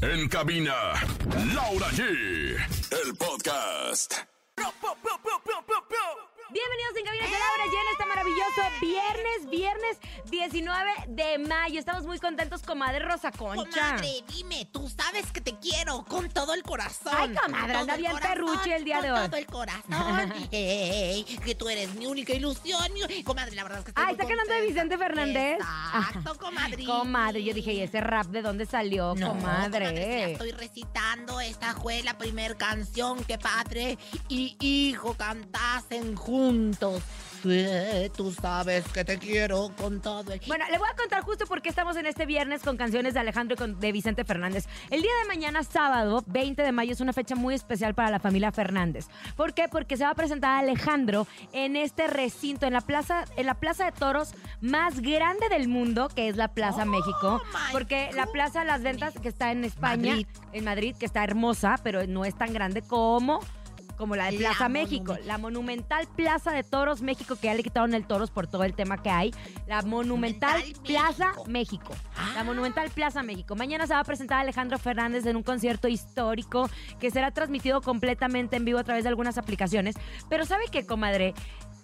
En cabina, Laura G. El podcast. Bienvenidos en Cabina con Laura G en este maravilloso viernes, viernes 19 de mayo. Estamos muy contentos, comadre Rosa Concha. Comadre, dime, tú sabes que te quiero con todo el corazón. Ay, comadre, Con anda bien perruche el día de con hoy. todo el corazón. Ey, que tú eres mi única ilusión. mi- Comadre, la verdad es que estoy muy está cantando de contenta. Vicente Fernández. Exacto, comadre. Comadre, yo dije, ¿y ese rap de dónde salió, No, comadre, ya estoy recitando. Esta fue la primera canción que padre y hijo cantasen juntos. Sí, tú sabes que te quiero con todo el... Bueno, le voy a contar justo por qué estamos en este viernes con canciones de Alejandro y con- de Vicente Fernández. El día de mañana, sábado, 20 de mayo, es una fecha muy especial para la familia Fernández. ¿Por qué? Porque se va a presentar Alejandro en este recinto, en la plaza, en la plaza de toros más grande del mundo, que es la Plaza Oh, México. Porque la Plaza de las Ventas, que está en España, Madrid. en Madrid, que está hermosa, pero no es tan grande como como la de La Plaza México, la monumental Plaza de Toros México, que ya le quitaron el toros por todo el tema que hay. La monumental Plaza México. México. Ah. La monumental Plaza México. Mañana se va a presentar Alejandro Fernández en un concierto histórico que será transmitido completamente en vivo a través de algunas aplicaciones. Pero ¿sabe qué, comadre?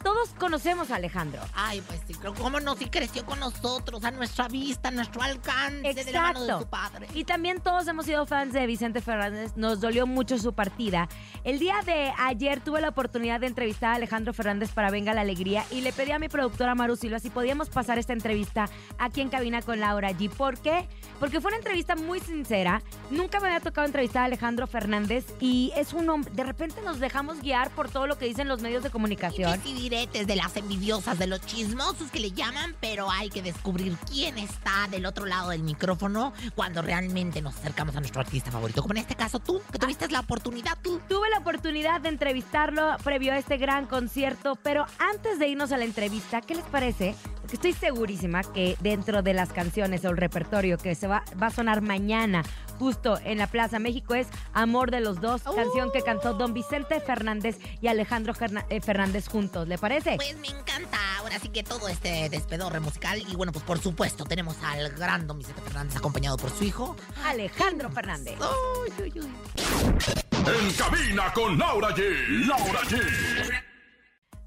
Todos conocemos a Alejandro. Ay, pues sí, creo cómo no, sí creció con nosotros, a nuestra vista, a nuestro alcance, de la mano de Exacto. su padre. Y también todos hemos sido fans de Vicente Fernández. Nos dolió mucho su partida. El día de ayer tuve la oportunidad de entrevistar a Alejandro Fernández para Venga la Alegría y le pedí a mi productora Maru Silva si podíamos pasar esta entrevista aquí en cabina con Laura G. ¿Por qué? Porque fue una entrevista muy sincera. Nunca me había tocado entrevistar a Alejandro Fernández y es un hombre. De repente nos dejamos guiar por todo lo que dicen los medios de comunicación. Y de las envidiosas, de los chismosos que le llaman, pero hay que descubrir quién está del otro lado del micrófono cuando realmente nos acercamos a nuestro artista favorito. Como en este caso tú, que tuviste la oportunidad tú. Tuve la oportunidad de entrevistarlo previo a este gran concierto, pero antes de irnos a la entrevista, ¿qué les parece? Porque estoy segurísima que dentro de las canciones o el repertorio que se va, va a sonar mañana, justo en la Plaza México, es Amor de los Dos, canción que cantó Don Vicente Fernández y Alejandro eh, Fernández juntos. ¿Le parece? Pues me encanta. Ahora sí que todo este despedorre musical. Y bueno, pues por supuesto, tenemos al gran Don Vicente Fernández acompañado por su hijo. Alejandro Fernández. Uy, uy, uy. En cabina con Laura G. Laura G.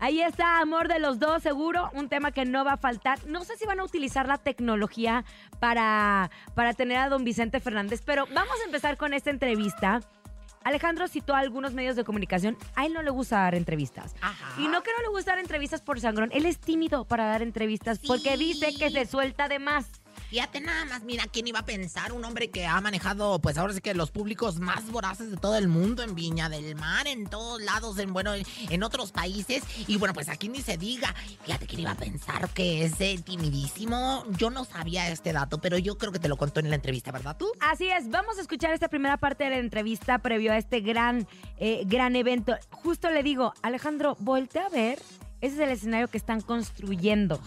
Ahí está, amor de los dos, seguro, un tema que no va a faltar. No sé si van a utilizar la tecnología para, para tener a don Vicente Fernández, pero vamos a empezar con esta entrevista. Alejandro citó a algunos medios de comunicación. A él no le gusta dar entrevistas. Ajá. Y no que no le gusta dar entrevistas por sangrón. Él es tímido para dar entrevistas porque dice que se suelta de más. Fíjate nada más, mira, ¿quién iba a pensar? Un hombre que ha manejado, pues ahora sí que los públicos más voraces de todo el mundo, en Viña del Mar, en todos lados, en bueno, en, otros países. Y bueno, pues aquí ni se diga. Fíjate, ¿quién iba a pensar que es eh, timidísimo? Yo no sabía este dato, pero yo creo que te lo contó en la entrevista, ¿verdad tú? Así es, vamos a escuchar esta primera parte de la entrevista previo a este gran, eh, gran evento. Justo le digo, Alejandro, voltea a ver. Ese es el escenario que están construyendo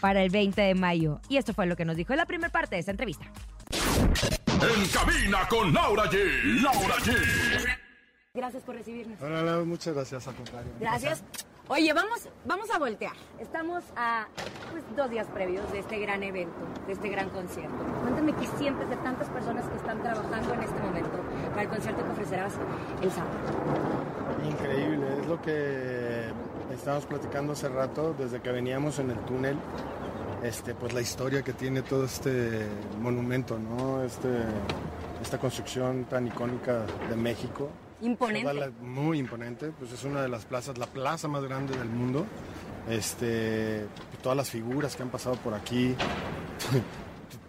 para el 20 de mayo. Y esto fue lo que nos dijo en la primera parte de esta entrevista. En cabina con Laura G. Laura G. Gracias por recibirnos. Hola, hola, muchas gracias, al contrario. Gracias. Oye, vamos, vamos a voltear. Estamos a pues, dos días previos de este gran evento, de este gran concierto. Cuéntame qué sientes de tantas personas que están trabajando en este momento para el concierto que ofrecerás el sábado. Increíble, es lo que estábamos platicando hace rato, desde que veníamos en el túnel, este, pues la historia que tiene todo este monumento, ¿no? Este, esta construcción tan icónica de México. Imponente. La- muy imponente, pues es una de las plazas, la plaza más grande del mundo. Este, todas las figuras que han pasado por aquí,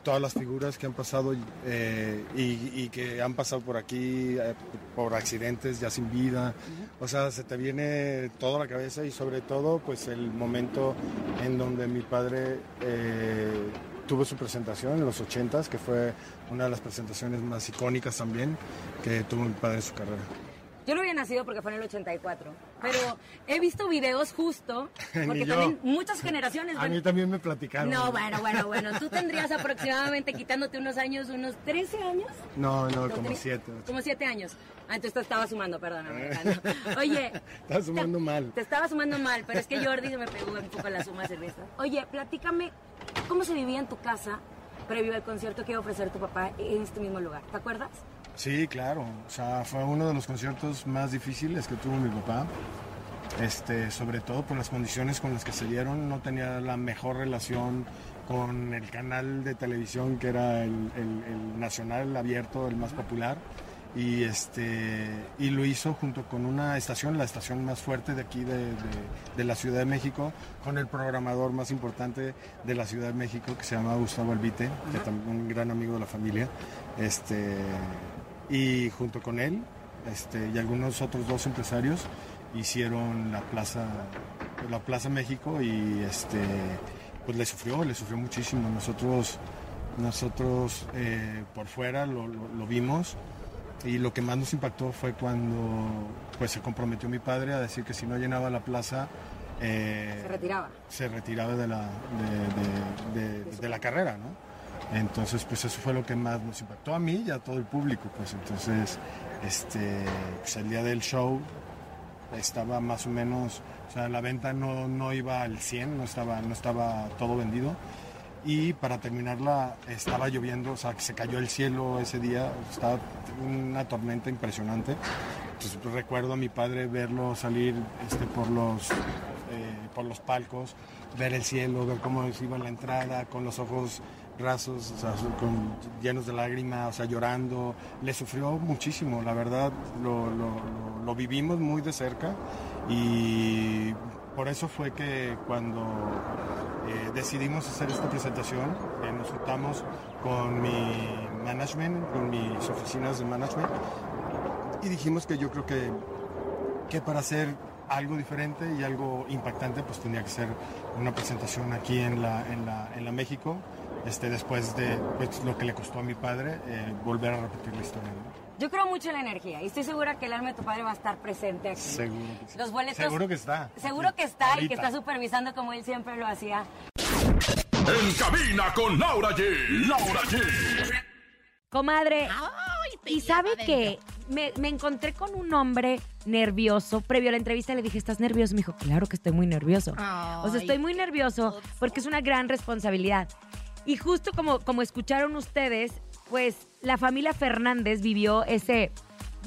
todas las figuras que han pasado eh, y, y que han pasado por aquí eh, por accidentes ya sin vida. O sea, se te viene todo a la cabeza y sobre todo pues el momento en donde mi padre eh, tuvo su presentación en los 80s, que fue una de las presentaciones más icónicas también que tuvo mi padre en su carrera. Yo no había nacido porque fue en el 84, pero he visto videos justo, porque también muchas generaciones... A bueno, mí también me platicaron. no, bueno, bueno, bueno, tú tendrías aproximadamente, quitándote unos años, unos 13 años. No, no, ¿No como tenías? siete. ocho. Como siete años. Ah, entonces te estaba sumando, perdóname. Alejandro. Oye. Estás sumando te- mal. Te estaba sumando mal, pero es que Jordi se me pegó un poco las sumas en esa. Oye, platícame, ¿cómo se vivía en tu casa previo al concierto que iba a ofrecer tu papá en este mismo lugar. ¿Te acuerdas? Sí, claro. O sea, fue uno de los conciertos más difíciles que tuvo mi papá. Este, sobre todo por las condiciones con las que se dieron, no tenía la mejor relación con el canal de televisión que era el, el- el nacional abierto, el más popular. Y, este, y lo hizo junto con una estación, la estación más fuerte de aquí de, de- de la Ciudad de México, con el programador más importante de la Ciudad de México que se llama Gustavo Albite, que también un gran amigo de la familia. Este, y junto con él este, y algunos otros dos empresarios hicieron la Plaza, la Plaza México y este, pues le sufrió, le sufrió muchísimo. Nosotros, nosotros eh, por fuera lo, lo- lo vimos y lo que más nos impactó fue cuando pues, se comprometió mi padre a decir que si no llenaba la plaza eh, Se retiraba. se retiraba de la, de, de- de- de la carrera, ¿no? Entonces, pues eso fue lo que más nos impactó a mí y a todo el público, pues entonces, este, pues el día del show estaba más o menos, o sea, la venta no, no iba al 100, no estaba, no estaba todo vendido. Y para terminarla estaba lloviendo, o sea, que se cayó el cielo ese día, estaba una tormenta impresionante. Entonces recuerdo a mi padre verlo salir este, por, los, eh, por los palcos, ver el cielo, ver cómo iba la entrada, con los ojos rasos, llenos de lágrimas, o sea, llorando. Le sufrió muchísimo, la verdad, lo vivimos muy de cerca y por eso fue que cuando eh, decidimos hacer esta presentación, eh, nos juntamos con mi management, con mis oficinas de management y dijimos que yo creo que, que para hacer algo diferente y algo impactante, pues tenía que ser una presentación aquí en la, en la, en la México, este, después de pues, lo que le costó a mi padre, eh, volver a repetir la historia. ¿no? Yo creo mucho en la energía y estoy segura que el alma de tu padre va a estar presente aquí. Seguro que sí. Los boletos. Seguro que está. Seguro que está y que está supervisando como él siempre lo hacía. En cabina con Laura G. Laura G. Comadre, Ay, y sabe que me, me encontré con un hombre nervioso. Previo a la entrevista le dije, ¿estás nervioso? Me dijo, claro que estoy muy nervioso. o sea, estoy muy nervioso porque es una gran responsabilidad. Y justo como, como escucharon ustedes, pues la familia Fernández vivió ese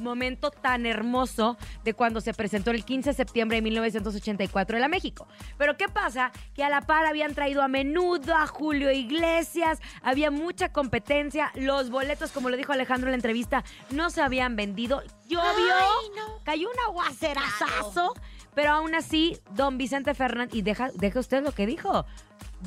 momento tan hermoso de cuando se presentó el 15 de septiembre de 1984 en la México. Pero ¿qué pasa? Que a la par habían traído a menudo a Julio Iglesias, había mucha competencia, los boletos, como lo dijo Alejandro en la entrevista, no se habían vendido, llovió, Ay, no. cayó un aguacerazazo, pero aún así, don Vicente Fernández, y deja, deja usted lo que dijo,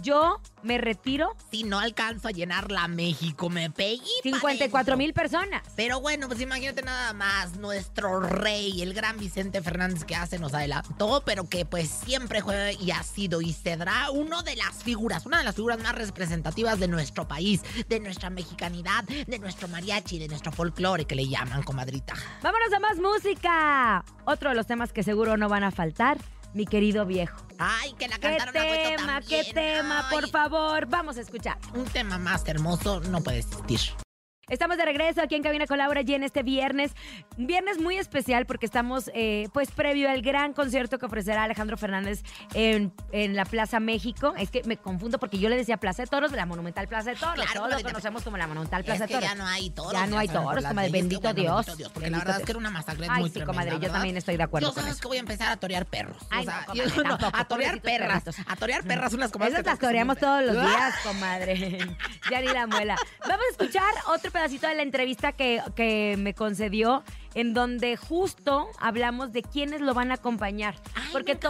yo me retiro, Si no alcanzo a llenar la México, me pegué. pa' 54 dentro. mil personas. Pero bueno, pues imagínate nada más, nuestro rey, el gran Vicente Fernández que hace nos adelantó, pero que pues siempre fue y ha sido y será uno de las figuras, una de las figuras más representativas de nuestro país, de nuestra mexicanidad, de nuestro mariachi, de nuestro folclore que le llaman, comadrita. Vámonos a más música. Otro de los temas que seguro no van a faltar, mi querido viejo. Ay, que la ¿Qué cantaron a Hueso tema? ¿Qué tema? Por favor, vamos a escuchar. Un tema más hermoso no puede existir. Estamos de regreso aquí en Cabina con Laura G en este viernes. Un viernes muy especial porque estamos eh, pues previo al gran concierto que ofrecerá Alejandro Fernández en, en la Plaza México. Es que me confundo porque yo le decía Plaza de Toros, la Monumental Plaza de Toros. Claro, Todos conocemos como la Monumental Plaza es de que Toros. ya no hay toros. Ya no hay toros, las comadre, bendito bueno, Dios, Bendito Dios, porque bendito la verdad Dios. es que era una masacre Ay, muy sí, tremenda, comadre, yo también estoy de acuerdo Yo con sabes eso. que voy a empezar a torear perros. Ay, o sea, no, comadre, yo- no, tampoco, a torear perras. perritos. A torear perras, unas comadres. Esas las toreamos todos los días, comadre. ya ni la muela. Vamos a escuchar otro pedacito de la entrevista que, que me concedió, en donde justo hablamos de quiénes lo van a acompañar. Ay, Porque me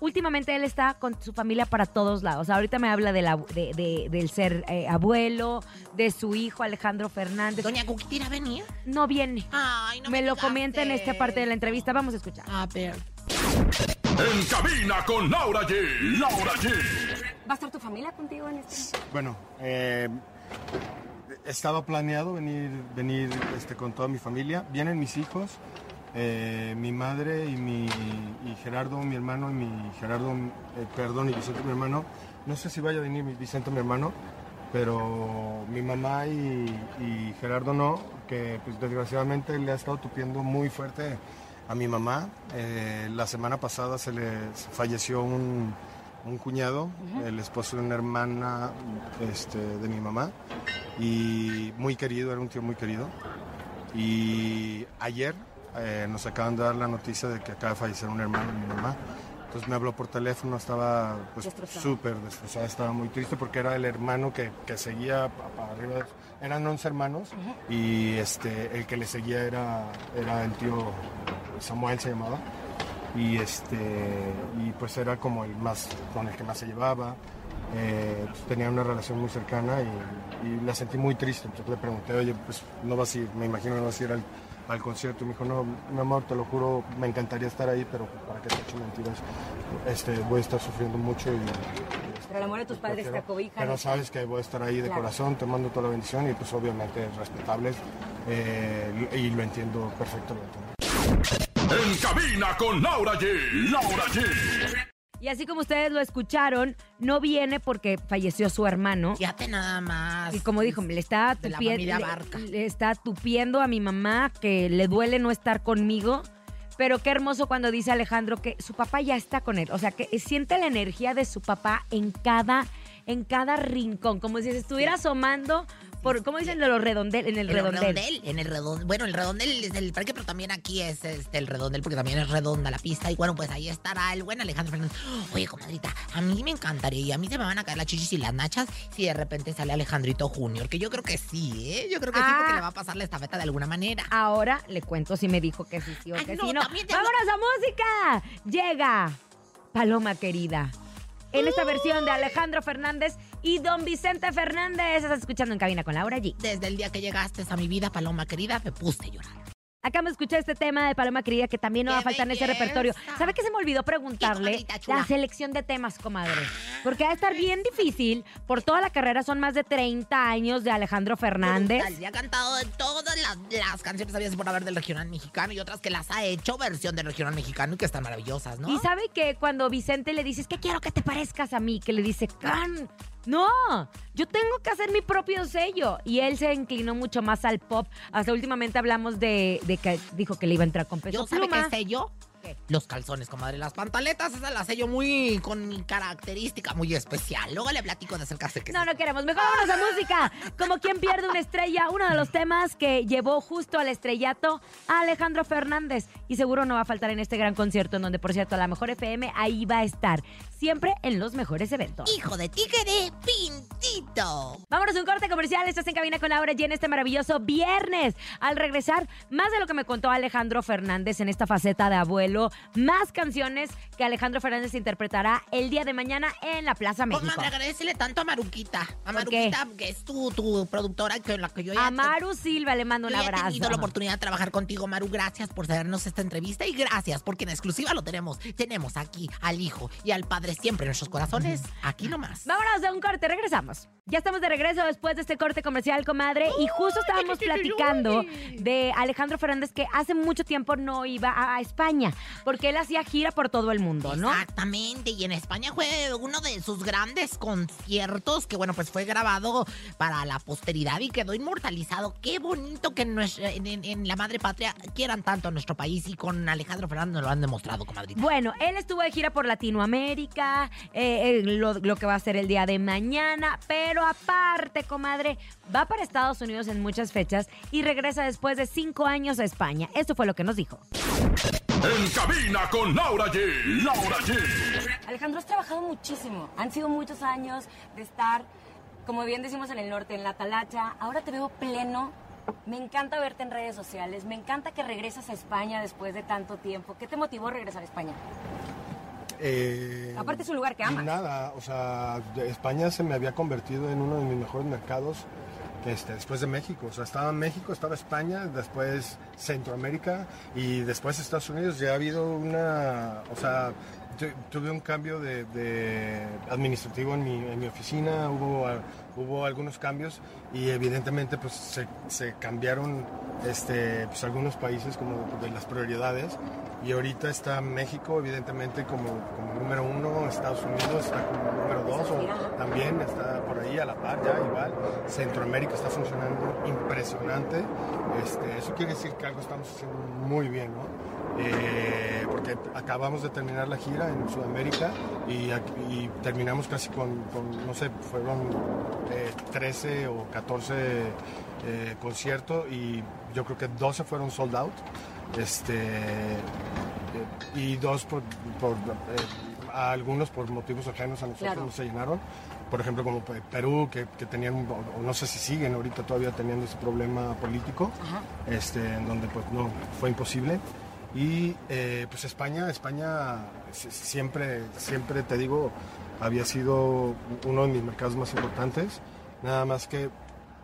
últimamente él está con su familia para todos lados. Ahorita me habla de la, de- de- del ser eh, abuelo, de su hijo Alejandro Fernández. Doña Cuquitira venía. No viene. Ay, no me, me lo comenta en esta parte de la entrevista. Vamos a escuchar. A ver. En cabina con Laura G. Laura G. ¿Va a estar tu familia contigo en este? Bueno, eh, estaba planeado venir, venir este, con toda mi familia. Vienen mis hijos, eh, mi madre y, mi, y Gerardo, mi hermano, y mi Gerardo, eh, perdón, y Vicente, mi hermano. No sé si vaya a venir Vicente, mi hermano, pero mi mamá y, y Gerardo no, que pues desgraciadamente le ha estado tupiendo muy fuerte a mi mamá. Eh, la semana pasada se le falleció un, un cuñado, el esposo de una hermana este, de mi mamá, y muy querido, era un tío muy querido. Y ayer eh, nos acaban de dar la noticia de que acaba de fallecer un hermano de mi mamá. Entonces me habló por teléfono, estaba pues, súper destrozada, estaba muy triste porque era el hermano que, que seguía pa- para arriba. Eran 11 hermanos y este, el que le seguía era, era el tío Samuel, se llamaba. Y, este, y pues era como el más, con el que más se llevaba. Eh, tenía una relación muy cercana y, y la sentí muy triste. Entonces le pregunté, oye, pues no vas a ir, me imagino que no vas a ir al, al concierto. Y me dijo, no, mi amor, te lo juro, me encantaría estar ahí, pero para que te eche mentiras, este, voy a estar sufriendo mucho y... Pero el amor de tus padres te Pero- acobija. Pero sabes que voy a estar ahí de Claro. corazón, te mando toda la bendición y pues obviamente es respetable eh, y lo entiendo perfectamente. En cabina con Laura G. Laura G. Y así como ustedes lo escucharon, no viene porque falleció su hermano. Fíjate nada más. Y como dijo, le está, De la le- Barca. le está tupiendo a mi mamá que le duele no estar conmigo. Pero qué hermoso cuando dice Alejandro que su papá ya está con él. O sea, que siente la energía de su papá en cada, en cada rincón. Como si se estuviera asomando por, ¿cómo dicen? De los redondel, en el En el redondel. redondel, en el redondel. Bueno, el redondel es el parque, pero también aquí es este, el redondel, porque también es redonda la pista. Y bueno, pues ahí estará el buen Alejandro Fernández. Oye, comadrita, a mí me encantaría, y a mí se me van a caer las chichis y las nachas si de repente sale Alejandrito Junior, que yo creo que sí, ¿eh? Yo creo que sí, Ah. porque le va a pasar la estafeta de alguna manera. Ahora le cuento si me dijo que sí, sí o Ay, que no, sí. No. también ¡Vámonos a música! Llega Paloma Querida. En esta versión de Alejandro Fernández y Don Vicente Fernández. Estás escuchando en cabina con Laura G. Desde el día que llegaste a mi vida, Paloma querida, me puse a llorar. Acá me escuché este tema de Paloma Querida que también no ¡Qué va a faltar en ese repertorio. ¿Sabe qué se me olvidó preguntarle? La selección de temas, comadre. Porque va a estar bien difícil. Por toda la carrera son más de 30 años de Alejandro Fernández. Y ha cantado de todas las, las canciones habías por haber del regional mexicano y otras que las ha hecho versión del regional mexicano y que están maravillosas, ¿no? Y sabe que cuando Vicente le dice, es que quiero que te parezcas a mí, que le dice, Can, no, yo tengo que hacer mi propio sello. Y él se inclinó mucho más al pop. Hasta últimamente hablamos de, de que dijo que le iba a entrar con peso ¿Yo sabe qué sello? ¿Qué? Los calzones, comadre. Las pantaletas, esa la sello muy con mi característica muy especial. Luego le platico de acercarse que No, no queremos. Mejor vámonos a música. Como quien pierde una estrella, uno de los temas que llevó justo al estrellato a Alejandro Fernández. Y seguro no va a faltar en este gran concierto, en donde, por cierto, la mejor FM ahí va a estar. Siempre en los mejores eventos. Hijo de tigre, pintito. Vámonos a un corte comercial. Estás en cabina con Laura G en este maravilloso viernes. Al regresar, más de lo que me contó Alejandro Fernández en esta faceta de abuelo. Más canciones que Alejandro Fernández interpretará el día de mañana en la Plaza México. Comadre, agradecele tanto a Maruquita. A. Maruquita, que es tu, tu productora con la que yo ya A Maru Silva le mando un Yo ya he abrazo. tenido la oportunidad de trabajar contigo, Maru. Gracias por darnos esta entrevista y gracias porque en exclusiva lo tenemos. Tenemos aquí al hijo y al padre siempre en nuestros corazones. Aquí nomás. Vámonos de un corte, regresamos. Ya estamos de regreso después de este corte comercial, comadre. Y justo estábamos platicando de Alejandro Fernández que hace mucho tiempo no iba a España, porque él hacía gira por todo el mundo, ¿no? Exactamente, y en España fue uno de sus grandes conciertos que, bueno, pues fue grabado para la posteridad y quedó inmortalizado. Qué bonito que en, nuestra- en- en- en la madre patria quieran tanto a nuestro país y con Alejandro Fernández nos lo han demostrado, comadrita. Bueno, él estuvo de gira por Latinoamérica, eh, eh, lo, lo que va a ser el día de mañana, pero aparte, comadre, va para Estados Unidos en muchas fechas y regresa después de cinco años a España. Esto fue lo que nos dijo. Cabina con Laura G. Laura G. Alejandro, has trabajado muchísimo. Han sido muchos años de estar, como bien decimos en el norte, en la talacha. Ahora te veo pleno. Me encanta verte en redes sociales. Me encanta que regresas a España después de tanto tiempo. ¿Qué te motivó a regresar a España? Eh, Aparte es un lugar que amas. Nada, o sea, España se me había convertido en uno de mis mejores mercados este, después de México. O sea, estaba México, estaba España, después Centroamérica y después Estados Unidos. Ya ha habido una, o sea, tuve un cambio de, de administrativo en mi, en mi oficina, hubo, hubo algunos cambios y evidentemente pues se, se cambiaron este, pues, algunos países como de las prioridades Y ahorita está México, evidentemente, como, como número uno, Estados Unidos está como número dos, o también está por ahí a la par ya igual. Centroamérica está funcionando impresionante. Este, eso quiere decir que algo estamos haciendo muy bien, ¿no? Eh, porque acabamos de terminar la gira en Sudamérica y, terminamos casi con, con, no sé, fueron eh, 13 o 14 eh, conciertos y yo creo que 12 fueron sold out. Este, eh, y dos por, por, a algunos por motivos ajenos a nosotros Claro. no se llenaron. Por ejemplo, como Pe- Perú, que, que tenían, o no sé si siguen ahorita todavía teniendo ese problema político, este, en donde pues no, fue imposible. Y eh, pues España, España si- siempre, siempre te digo, había sido uno de mis mercados más importantes. Nada más que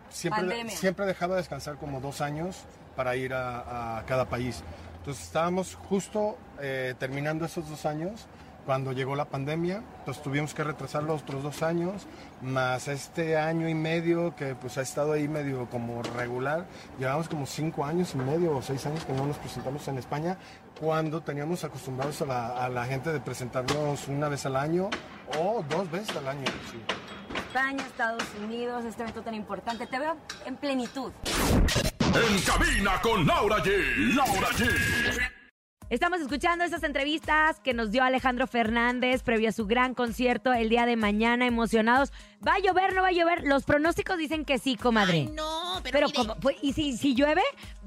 siempre, Pandemia. siempre dejaba descansar como dos años para ir a, a cada país. Entonces estábamos justo eh, terminando esos dos años cuando llegó la pandemia, entonces tuvimos que retrasar los otros dos años, más este año y medio que pues ha estado ahí medio como regular, llevamos como cinco años y medio o seis años que no nos presentamos en España, cuando teníamos acostumbrados a la, a la gente de presentarnos una vez al año o dos veces al año. sí. España, Estados Unidos, este evento tan importante. Te veo en plenitud. En cabina con Laura G. Laura G. Estamos escuchando esas entrevistas que nos dio Alejandro Fernández previo a su gran concierto el día de mañana, emocionados. ¿Va a llover, no va a llover? Los pronósticos dicen que sí, comadre. Ay, no, pero, Pero, mire, como, pues, y si, si llueve,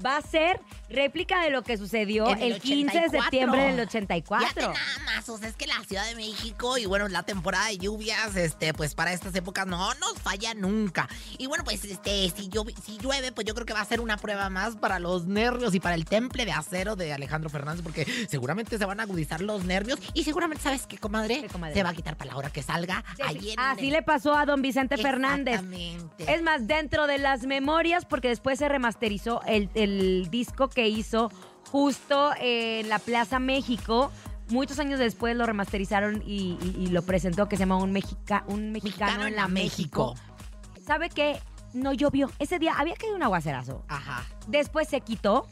va a ser réplica de lo que sucedió el, el 15 de 84. septiembre del Ya 84. te nada más, o sea, es que la Ciudad de México y bueno, la temporada de lluvias, este, pues para estas épocas no nos falla nunca. Y bueno, pues este, si, llueve, si llueve, pues yo creo que va a ser una prueba más para los nervios y para el temple de acero de Alejandro Fernández, porque seguramente se van a agudizar los nervios y seguramente, ¿sabes qué, comadre? ¿Qué, comadre? Se va a quitar para la hora que salga. Sí, ahí en Así el- le pasó a don Vicente Fernández. Exactamente. Es más, dentro de las memorias, porque después se remasterizó el, el disco que hizo justo en la Plaza México. Muchos años después lo remasterizaron y, y- y lo presentó, que se llama Un, Mexica, un Mexicano, en la México. ¿Sabe qué? No llovió. Ese día había caído un aguacerazo. Ajá. Después se quitó.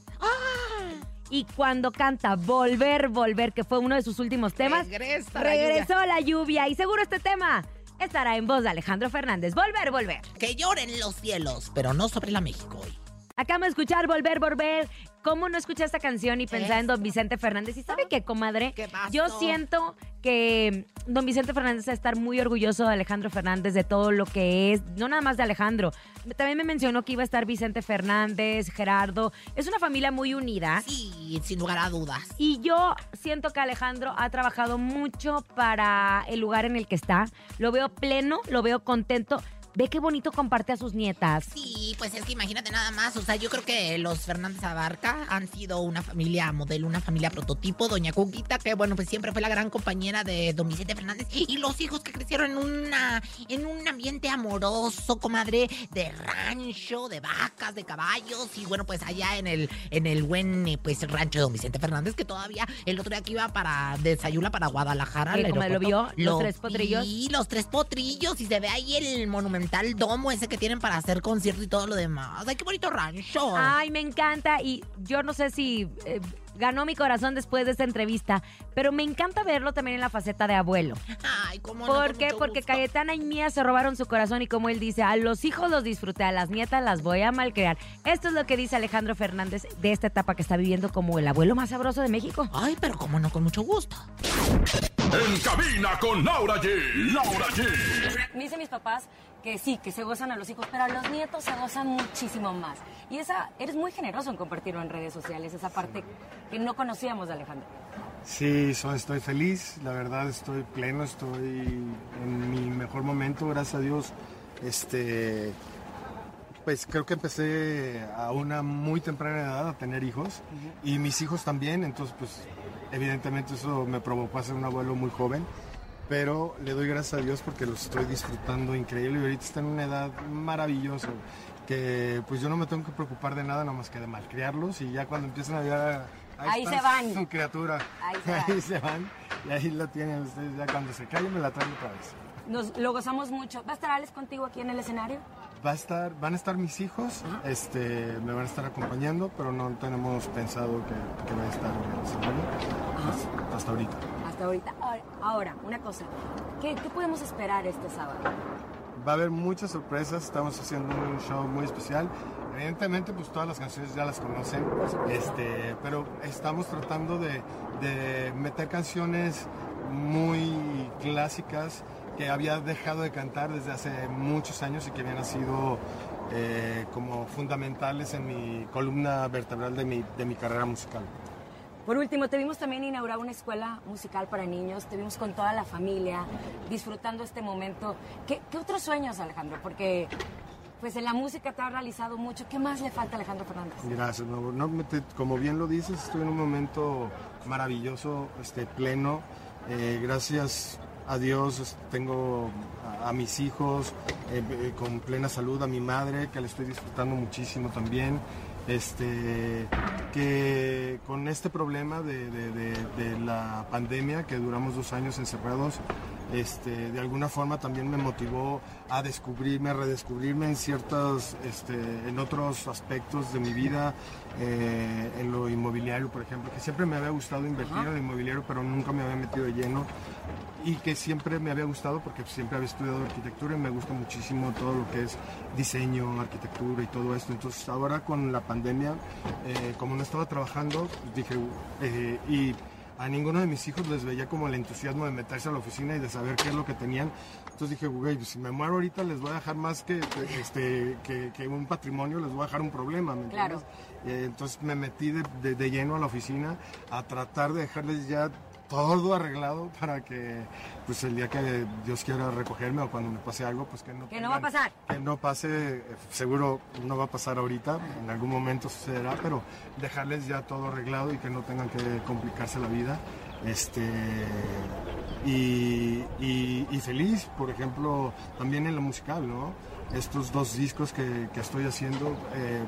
Y cuando canta Volver, Volver, que fue uno de sus últimos temas, Regresa la lluvia. regresó la lluvia. Y seguro este tema estará en voz de Alejandro Fernández. Volver, Volver. Que lloren los cielos, pero no sobre la México hoy. Acabamos de escuchar Volver, Volver. ¿Cómo no escuché esta canción y pensar en don Vicente Fernández? ¿Y sabe qué, comadre? Yo siento que don Vicente Fernández va a estar muy orgulloso de Alejandro Fernández, de todo lo que es, no nada más de Alejandro. También me mencionó que iba a estar Vicente Fernández, Gerardo. Es una familia muy unida. Sí, sin lugar a dudas. Y yo siento que Alejandro ha trabajado mucho para el lugar en el que está. Lo veo pleno, lo veo contento. Ve qué bonito comparte a sus nietas. Sí, pues es que imagínate nada más, o sea, yo creo que los Fernández Abarca han sido una familia modelo, una familia prototipo, doña Cuquita, que bueno, pues siempre fue la gran compañera de don Vicente Fernández, y los hijos que crecieron en una, en un ambiente amoroso, comadre, de rancho, de vacas, de caballos, y bueno, pues allá en el, en el buen, eh, pues, rancho de don Vicente Fernández, que todavía el otro día que iba para, de Sayula para Guadalajara, Sí, como lo vio, los tres potrillos. Sí, los tres potrillos, y se ve ahí el monumental domo ese que tienen para hacer conciertos y todo lo demás. ¡Ay, qué bonito rancho! Ay, me encanta y yo no sé si eh, ganó mi corazón después de esta entrevista, pero me encanta verlo también en la faceta de abuelo. Ay, cómo no, ¿Por qué? Porque gusto. Cayetana y Mía se robaron su corazón y como él dice, a los hijos los disfruté, a las nietas las voy a malcriar. Esto es lo que dice Alejandro Fernández de esta etapa que está viviendo como el abuelo más sabroso de México. Ay, pero cómo no, con mucho gusto. En cabina con Laura G. Laura G. Me dicen mis papás que sí, que se gozan a los hijos, pero a los nietos se gozan muchísimo más. Y esa, eres muy generoso en compartirlo en redes sociales, esa parte que no conocíamos de Alejandro. Sí, so- estoy feliz, la verdad estoy pleno, estoy en mi mejor momento, gracias a Dios. Este, pues creo que empecé a una muy temprana edad a tener hijos y mis hijos también, entonces pues evidentemente eso me provocó a ser un abuelo muy joven, pero le doy gracias a Dios porque los estoy disfrutando increíble y ahorita están en una edad maravillosa que pues yo no me tengo que preocupar de nada nada más que de malcriarlos y ya cuando empiezan a ver Ahí está se van. su criatura Ahí se van. ahí se van y ahí la tienen ustedes ya cuando se calle me la traen otra vez Nos lo gozamos mucho. ¿Va a estar Alex contigo aquí en el escenario? va a estar, van a estar mis hijos, este, me van a estar acompañando, pero no tenemos pensado que, que vaya a estar en el escenario hasta- hasta ahorita. Hasta ahorita. Ahora, ahora, una cosa. ¿Qué, qué podemos esperar este sábado? Va a haber muchas sorpresas, estamos haciendo un show muy especial. Evidentemente, pues todas las canciones ya las conocen, este, pero estamos tratando de, de meter canciones muy clásicas que había dejado de cantar desde hace muchos años y que habían sido eh, como fundamentales en mi columna vertebral de mi, de mi carrera musical. Por último, te vimos también inaugurar una escuela musical para niños, te vimos con toda la familia, disfrutando este momento. ¿Qué, otros sueños, Alejandro? Porque pues en la música te ha realizado mucho. ¿Qué más le falta Alejandro Fernández? Gracias, como bien lo dices, estoy en un momento maravilloso, este, pleno. Eh, gracias a Dios tengo a, mis hijos eh, eh, con plena salud, a mi madre, que la estoy disfrutando muchísimo también. Este, que con este problema de, de- de- de la pandemia, que duramos dos años encerrados, este, de alguna forma también me motivó a descubrirme, a redescubrirme en ciertos, este, en otros aspectos de mi vida, eh, en lo inmobiliario, por ejemplo, que siempre me había gustado invertir en lo inmobiliario, pero nunca me había metido de lleno y que siempre me había gustado porque siempre había estudiado arquitectura y me gusta muchísimo todo lo que es diseño, arquitectura y todo esto. Entonces ahora con la pandemia, eh, como no estaba trabajando, dije, eh, y a ninguno de mis hijos les veía como el entusiasmo de meterse a la oficina y de saber qué es lo que tenían. Entonces dije, güey, pues, si me muero ahorita les voy a dejar más que, este, que, que un patrimonio, les voy a dejar un problema, ¿me Claro. entiendes? Eh, entonces me metí de, de- de lleno a la oficina a tratar de dejarles ya todo arreglado para que pues el día que Dios quiera recogerme o cuando me pase algo pues que no Que no va a pasar. que no pase eh, seguro no va a pasar ahorita en algún momento sucederá pero dejarles ya todo arreglado y que no tengan que complicarse la vida este y, y- y feliz por ejemplo también en lo musical no estos dos discos que, que estoy haciendo eh,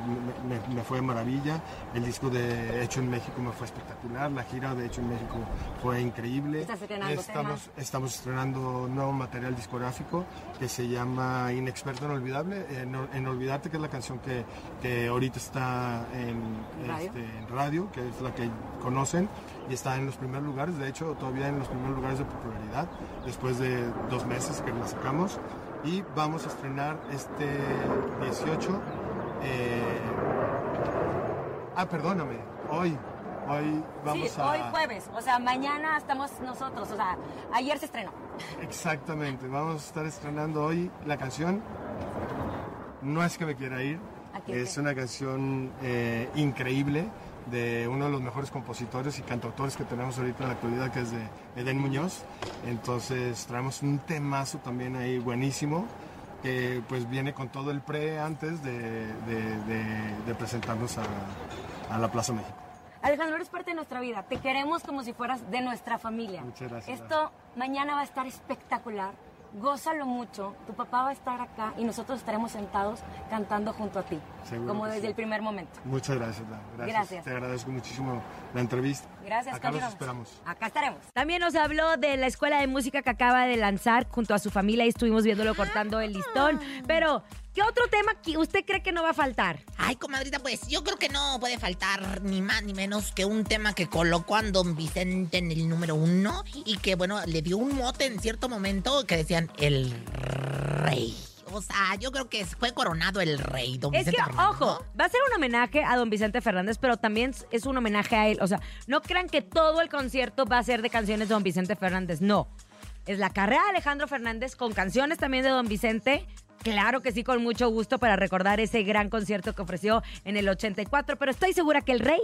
me, fue de maravilla. El disco de Hecho en México me fue espectacular. La gira de Hecho en México fue increíble. Estás estrenando estamos, temas. estamos estrenando nuevo material discográfico que se llama Inexperto en Olvidable. En, en Olvidarte, que es la canción que, que ahorita está en ¿Radio? este, en radio, que es la que conocen y está en los primeros lugares. De hecho, todavía en los primeros lugares de popularidad después de dos meses que la sacamos. Y vamos a estrenar este 18. eh, Ah, perdóname. Hoy, hoy vamos sí, a. hoy jueves. O sea, mañana estamos nosotros. O sea, ayer se estrenó. Exactamente, vamos a estar estrenando hoy la canción No es que me quiera ir. Aquí Es una canción eh, increíble de uno de los mejores compositores y cantautores que tenemos ahorita en la actualidad, que es de Eden Muñoz. Entonces traemos un temazo también ahí buenísimo, que pues viene con todo el pre antes de, de- de- de presentarnos a, a la Plaza México. Alejandro, eres parte de nuestra vida. Te queremos como si fueras de nuestra familia. Muchas gracias. Esto mañana va a estar espectacular. Gózalo mucho. Tu papá va a estar acá y nosotros estaremos sentados cantando junto a ti. Seguro como desde sí. el primer momento. Muchas gracias. Gracias. Gracias. Te agradezco muchísimo la entrevista. Gracias, Acá los esperamos. Acá estaremos. También nos habló de la escuela de música que acaba de lanzar junto a su familia y estuvimos viéndolo cortando el listón. Pero, ¿qué otro tema que usted cree que no va a faltar? Ay, comadrita, pues yo creo que no puede faltar ni más ni menos que un tema que colocó a don Vicente en el número uno y que, bueno, le dio un mote en cierto momento que decían el rey. O sea, yo creo que fue coronado el rey, don Es Vicente que, Fernández, ojo, ¿no? va a ser un homenaje a don Vicente Fernández, pero también es un homenaje a él. O sea, no crean que todo el concierto va a ser de canciones de don Vicente Fernández. No. Es la carrera de Alejandro Fernández con canciones también de don Vicente. Claro que sí, con mucho gusto para recordar ese gran concierto que ofreció en el 84. Pero estoy segura que el rey,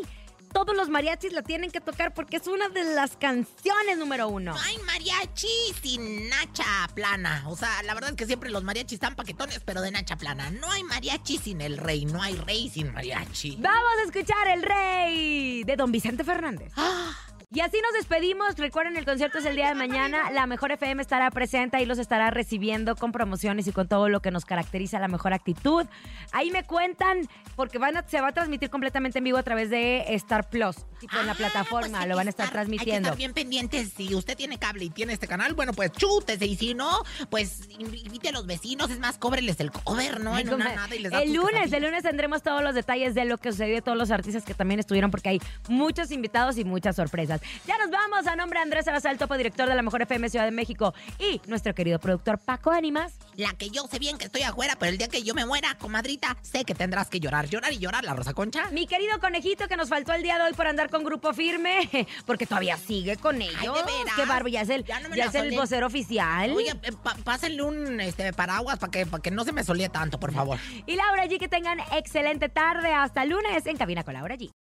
todos los mariachis la tienen que tocar porque es una de las canciones número uno. No hay mariachi sin nacha plana. O sea, la verdad es que siempre los mariachis están paquetones, pero de nacha plana. No hay mariachi sin el rey, no hay rey sin mariachi. Vamos a escuchar el rey de don Vicente Fernández. Ah, Y así nos despedimos. Recuerden, el concierto es el día de mañana. La Mejor FM estará presente y los estará recibiendo con promociones y con todo lo que nos caracteriza la mejor actitud. Ahí me cuentan, porque van a- se va a transmitir completamente en vivo a través de Star Plus, tipo en la Ah, plataforma. pues hay lo van a estar Hay que transmitiendo. estar bien pendientes. Si usted tiene cable y tiene este canal, bueno, pues chútese. Y si no, pues invite a los vecinos. Es más, cóbreles el cover, ¿no? En una nada y les da el lunes, el lunes tendremos todos los detalles de lo que sucedió todos los artistas que también estuvieron, porque hay muchos invitados y muchas sorpresas. Ya nos vamos a nombre de Andrés Salazar, topo director de la Mejor FM Ciudad de México, y nuestro querido productor Paco Ánimas. La que yo sé bien que estoy afuera, pero el día que yo me muera, comadrita, sé que tendrás que llorar. Llorar y llorar, la Rosa Concha. Mi querido conejito que nos faltó el día de hoy por andar con Grupo Firme, porque todavía sigue con ellos. ¿de veras? Qué ya es el, Ya no me ya la es el vocero oficial. Oye, eh, pásenle un este, paraguas para que, pa' que no se me solía tanto, por favor. Y Laura G, que tengan excelente tarde. Hasta lunes en Cabina con Laura G.